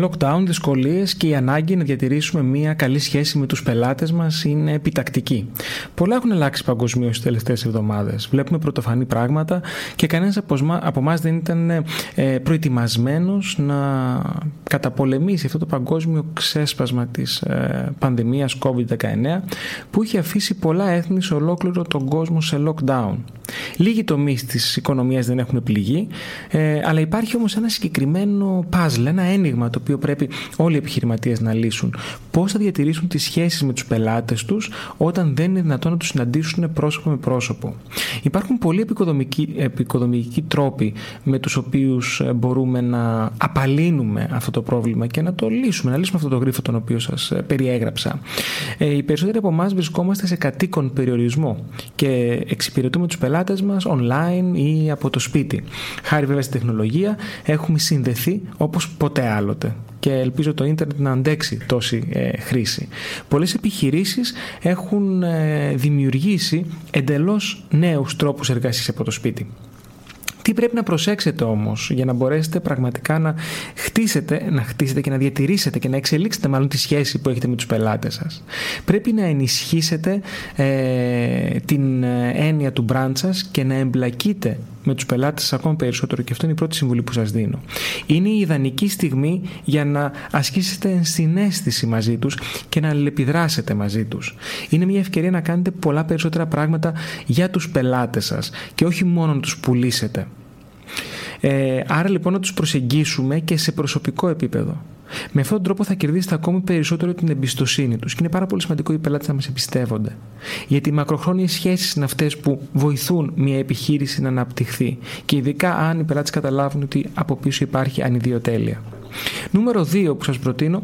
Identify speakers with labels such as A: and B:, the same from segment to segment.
A: Lockdown, δυσκολίες και η ανάγκη να διατηρήσουμε μια καλή σχέση με τους πελάτες μας είναι επιτακτική. Πολλά έχουν αλλάξει παγκοσμίως τις τελευταίες εβδομάδες. Βλέπουμε πρωτοφανή πράγματα και κανένας από εμά δεν ήταν ε, προετοιμασμένος να καταπολεμήσει αυτό το παγκόσμιο ξέσπασμα της ε, πανδημίας COVID-19 που είχε αφήσει πολλά έθνη σε ολόκληρο τον κόσμο σε lockdown. Λίγοι τομείς της οικονομίας δεν έχουν πληγεί, ε, αλλά υπάρχει όμως ένα συγκεκριμένο puzzle, ένα ένιγμα το οποίο πρέπει όλοι οι επιχειρηματίες να λύσουν. Πώς θα διατηρήσουν τις σχέσεις με τους πελάτες τους όταν δεν είναι δυνατόν να τους συναντήσουν πρόσωπο με πρόσωπο. Υπάρχουν πολλοί επικοδομικοί, επικοδομικοί τρόποι με τους οποίους ε, μπορούμε να απαλύνουμε αυτό το πρόβλημα και να το λύσουμε, να λύσουμε αυτό το γρίφο τον οποίο σας ε, περιέγραψα. Ε, οι περισσότεροι από εμάς βρισκόμαστε σε κατοίκον περιορισμό και εξυπηρετούμε τους πελάτες μας online ή από το σπίτι. Χάρη βέβαια στην τεχνολογία έχουμε συνδεθεί όπως ποτέ άλλοτε και ελπίζω το ίντερνετ να αντέξει τόση ε, χρήση. Πολλές επιχειρήσεις έχουν ε, δημιουργήσει εντελώς νέους τρόπους εργασίας από το σπίτι. Τι πρέπει να προσέξετε όμως για να μπορέσετε πραγματικά να χτίσετε, να χτίσετε και να διατηρήσετε και να εξελίξετε μάλλον τη σχέση που έχετε με τους πελάτες σας. Πρέπει να ενισχύσετε ε, την ε, έννοια του brand σας και να εμπλακείτε με τους πελάτες σας ακόμα περισσότερο και αυτό είναι η πρώτη συμβουλή που σας δίνω. Είναι η ιδανική στιγμή για να ασκήσετε ενσυναίσθηση μαζί τους και να αλληλεπιδράσετε μαζί τους. Είναι μια ευκαιρία να κάνετε πολλά περισσότερα πράγματα για τους πελάτες σας και όχι μόνο να τους πουλήσετε. Ε, άρα λοιπόν να τους προσεγγίσουμε και σε προσωπικό επίπεδο. Με αυτόν τον τρόπο θα κερδίσετε ακόμη περισσότερο την εμπιστοσύνη τους και είναι πάρα πολύ σημαντικό οι πελάτες να μας εμπιστεύονται. Γιατί οι μακροχρόνιες σχέσεις είναι αυτές που βοηθούν μια επιχείρηση να αναπτυχθεί και ειδικά αν οι πελάτες καταλάβουν ότι από πίσω υπάρχει ανιδιοτέλεια. Νούμερο 2 που σας προτείνω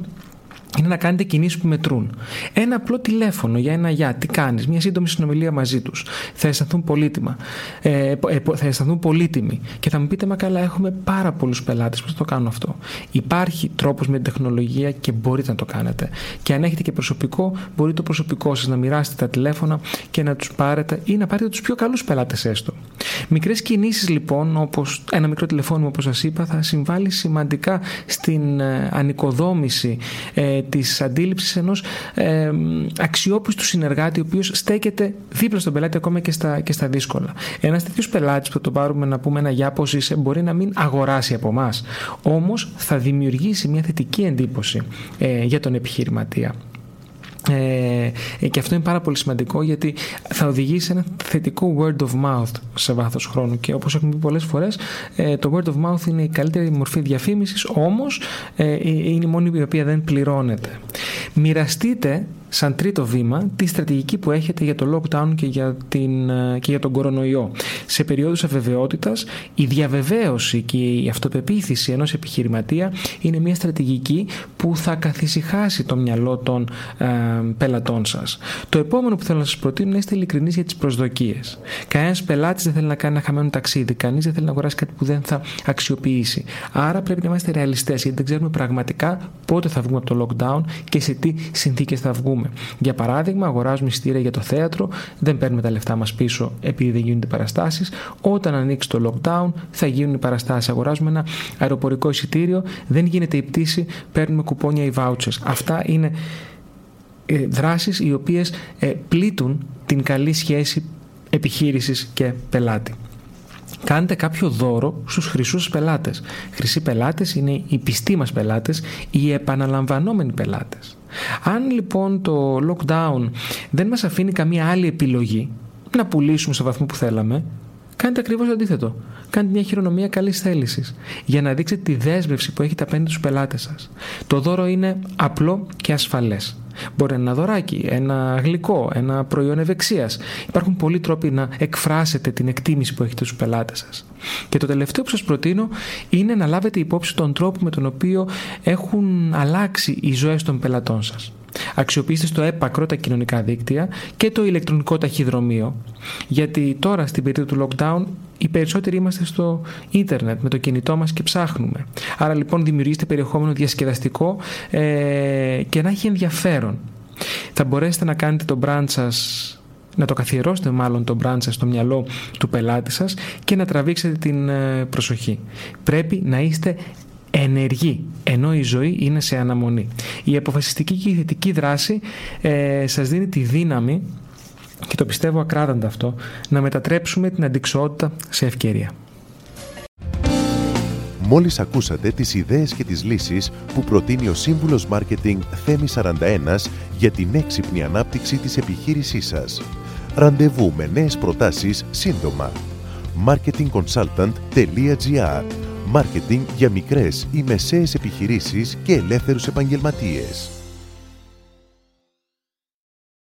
A: είναι να κάνετε κινήσεις που μετρούν. Ένα απλό τηλέφωνο για ένα γεια, τι κάνεις, μια σύντομη συνομιλία μαζί τους. Θα αισθανθούν πολύτιμα. Ε, ε, θα αισθανθούν πολύτιμοι. Και θα μου πείτε, Μα καλά, έχουμε πάρα πολλούς πελάτες. Πώς θα το κάνω αυτό; Υπάρχει τρόπος με την τεχνολογία και μπορείτε να το κάνετε. Και αν έχετε και προσωπικό, μπορεί το προσωπικό σας να μοιράσετε τα τηλέφωνα και να τους πάρετε ή να πάρετε τους πιο καλούς πελάτες έστω. Μικρές κινήσεις λοιπόν, όπως ένα μικρό τηλεφώνημα, όπως σας είπα, θα συμβάλλει σημαντικά στην ε, ανοικοδόμηση ε, της αντίληψης ενός ε, αξιόπιστου συνεργάτη ο οποίος στέκεται δίπλα στον πελάτη ακόμα και στα, και στα δύσκολα. Ένας τέτοιος πελάτης που θα το πάρουμε να πούμε ένα γεια πώς είσαι μπορεί να μην αγοράσει από εμά. όμως θα δημιουργήσει μια θετική εντύπωση ε, για τον επιχειρηματία. Ε, ε, και αυτό είναι πάρα πολύ σημαντικό γιατί θα οδηγήσει σε ένα θετικό word of mouth σε βάθος χρόνου και όπως έχουμε πει πολλές φορές ε, το word of mouth είναι η καλύτερη μορφή διαφήμισης όμως ε, είναι η μόνη η οποία δεν πληρώνεται. Μοιραστείτε σαν τρίτο βήμα τη στρατηγική που έχετε για το lockdown και για, την, ε, και για τον κορονοϊό. Σε περίοδους αβεβαιότητας η διαβεβαίωση και η αυτοπεποίθηση ενός επιχειρηματία είναι μια στρατηγική που θα καθησυχάσει το μυαλό των ε, πελατών σας. Το επόμενο που θέλω να σας προτείνω είναι να είστε ειλικρινείς για τις προσδοκίες. Κανένας πελάτης δεν θέλει να κάνει ένα χαμένο ταξίδι, κανείς δεν θέλει να αγοράσει κάτι που δεν θα αξιοποιήσει. Άρα πρέπει να είμαστε ρεαλιστές γιατί δεν ξέρουμε πραγματικά πότε θα βγούμε από το lockdown και σε τι συνθήκες θα βγούμε. Για παράδειγμα, αγοράζουμε εισιτήρια για το θέατρο, δεν παίρνουμε τα λεφτά μας πίσω επειδή δεν γίνονται παραστάσεις. Όταν ανοίξει το lockdown, θα γίνουν οι παραστάσεις. Αγοράζουμε ένα αεροπορικό εισιτήριο, δεν γίνεται η πτήση, παίρνουμε κουπόνια ή vouchers. Αυτά είναι ε, δράσεις οι οποίες ε, πλήττουν την καλή σχέση επιχείρησης και πελάτη κάντε κάποιο δώρο στους χρυσούς πελάτες. Χρυσοί πελάτες είναι οι πιστοί μας πελάτες, οι επαναλαμβανόμενοι πελάτες. Αν λοιπόν το lockdown δεν μας αφήνει καμία άλλη επιλογή να πουλήσουμε στο βαθμό που θέλαμε, κάντε ακριβώς το αντίθετο. Κάντε μια χειρονομία καλής θέλησης για να δείξετε τη δέσμευση που έχετε απέναντι στους πελάτες σας. Το δώρο είναι απλό και ασφαλές. Μπορεί να είναι ένα δωράκι, ένα γλυκό, ένα προϊόν ευεξίας. Υπάρχουν πολλοί τρόποι να εκφράσετε την εκτίμηση που έχετε στους πελάτες σας. Και το τελευταίο που σας προτείνω είναι να λάβετε υπόψη τον τρόπο με τον οποίο έχουν αλλάξει οι ζωές των πελατών σας. Αξιοποιήστε στο έπακρο τα κοινωνικά δίκτυα και το ηλεκτρονικό ταχυδρομείο. Γιατί τώρα στην περίοδο του lockdown οι περισσότεροι είμαστε στο ίντερνετ με το κινητό μας και ψάχνουμε. Άρα λοιπόν δημιουργήστε περιεχόμενο διασκεδαστικό ε, και να έχει ενδιαφέρον. Θα μπορέσετε να κάνετε το brand σας να το καθιερώσετε μάλλον το brand σας στο μυαλό του πελάτη σας και να τραβήξετε την ε, προσοχή. Πρέπει να είστε ενεργοί, ενώ η ζωή είναι σε αναμονή. Η αποφασιστική και η θετική δράση ε, σας δίνει τη δύναμη και το πιστεύω ακράδαντα αυτό, να μετατρέψουμε την αντικσότητα σε ευκαιρία.
B: Μόλις ακούσατε τις ιδέες και τις λύσεις που προτείνει ο Σύμβουλος Μάρκετινγκ Θέμη 41 για την έξυπνη ανάπτυξη της επιχείρησής σας. Ραντεβού με νέες προτάσεις σύντομα. marketingconsultant.gr Μάρκετινγκ για μικρές ή μεσαίες επιχειρήσεις και ελεύθερους επαγγελματίες.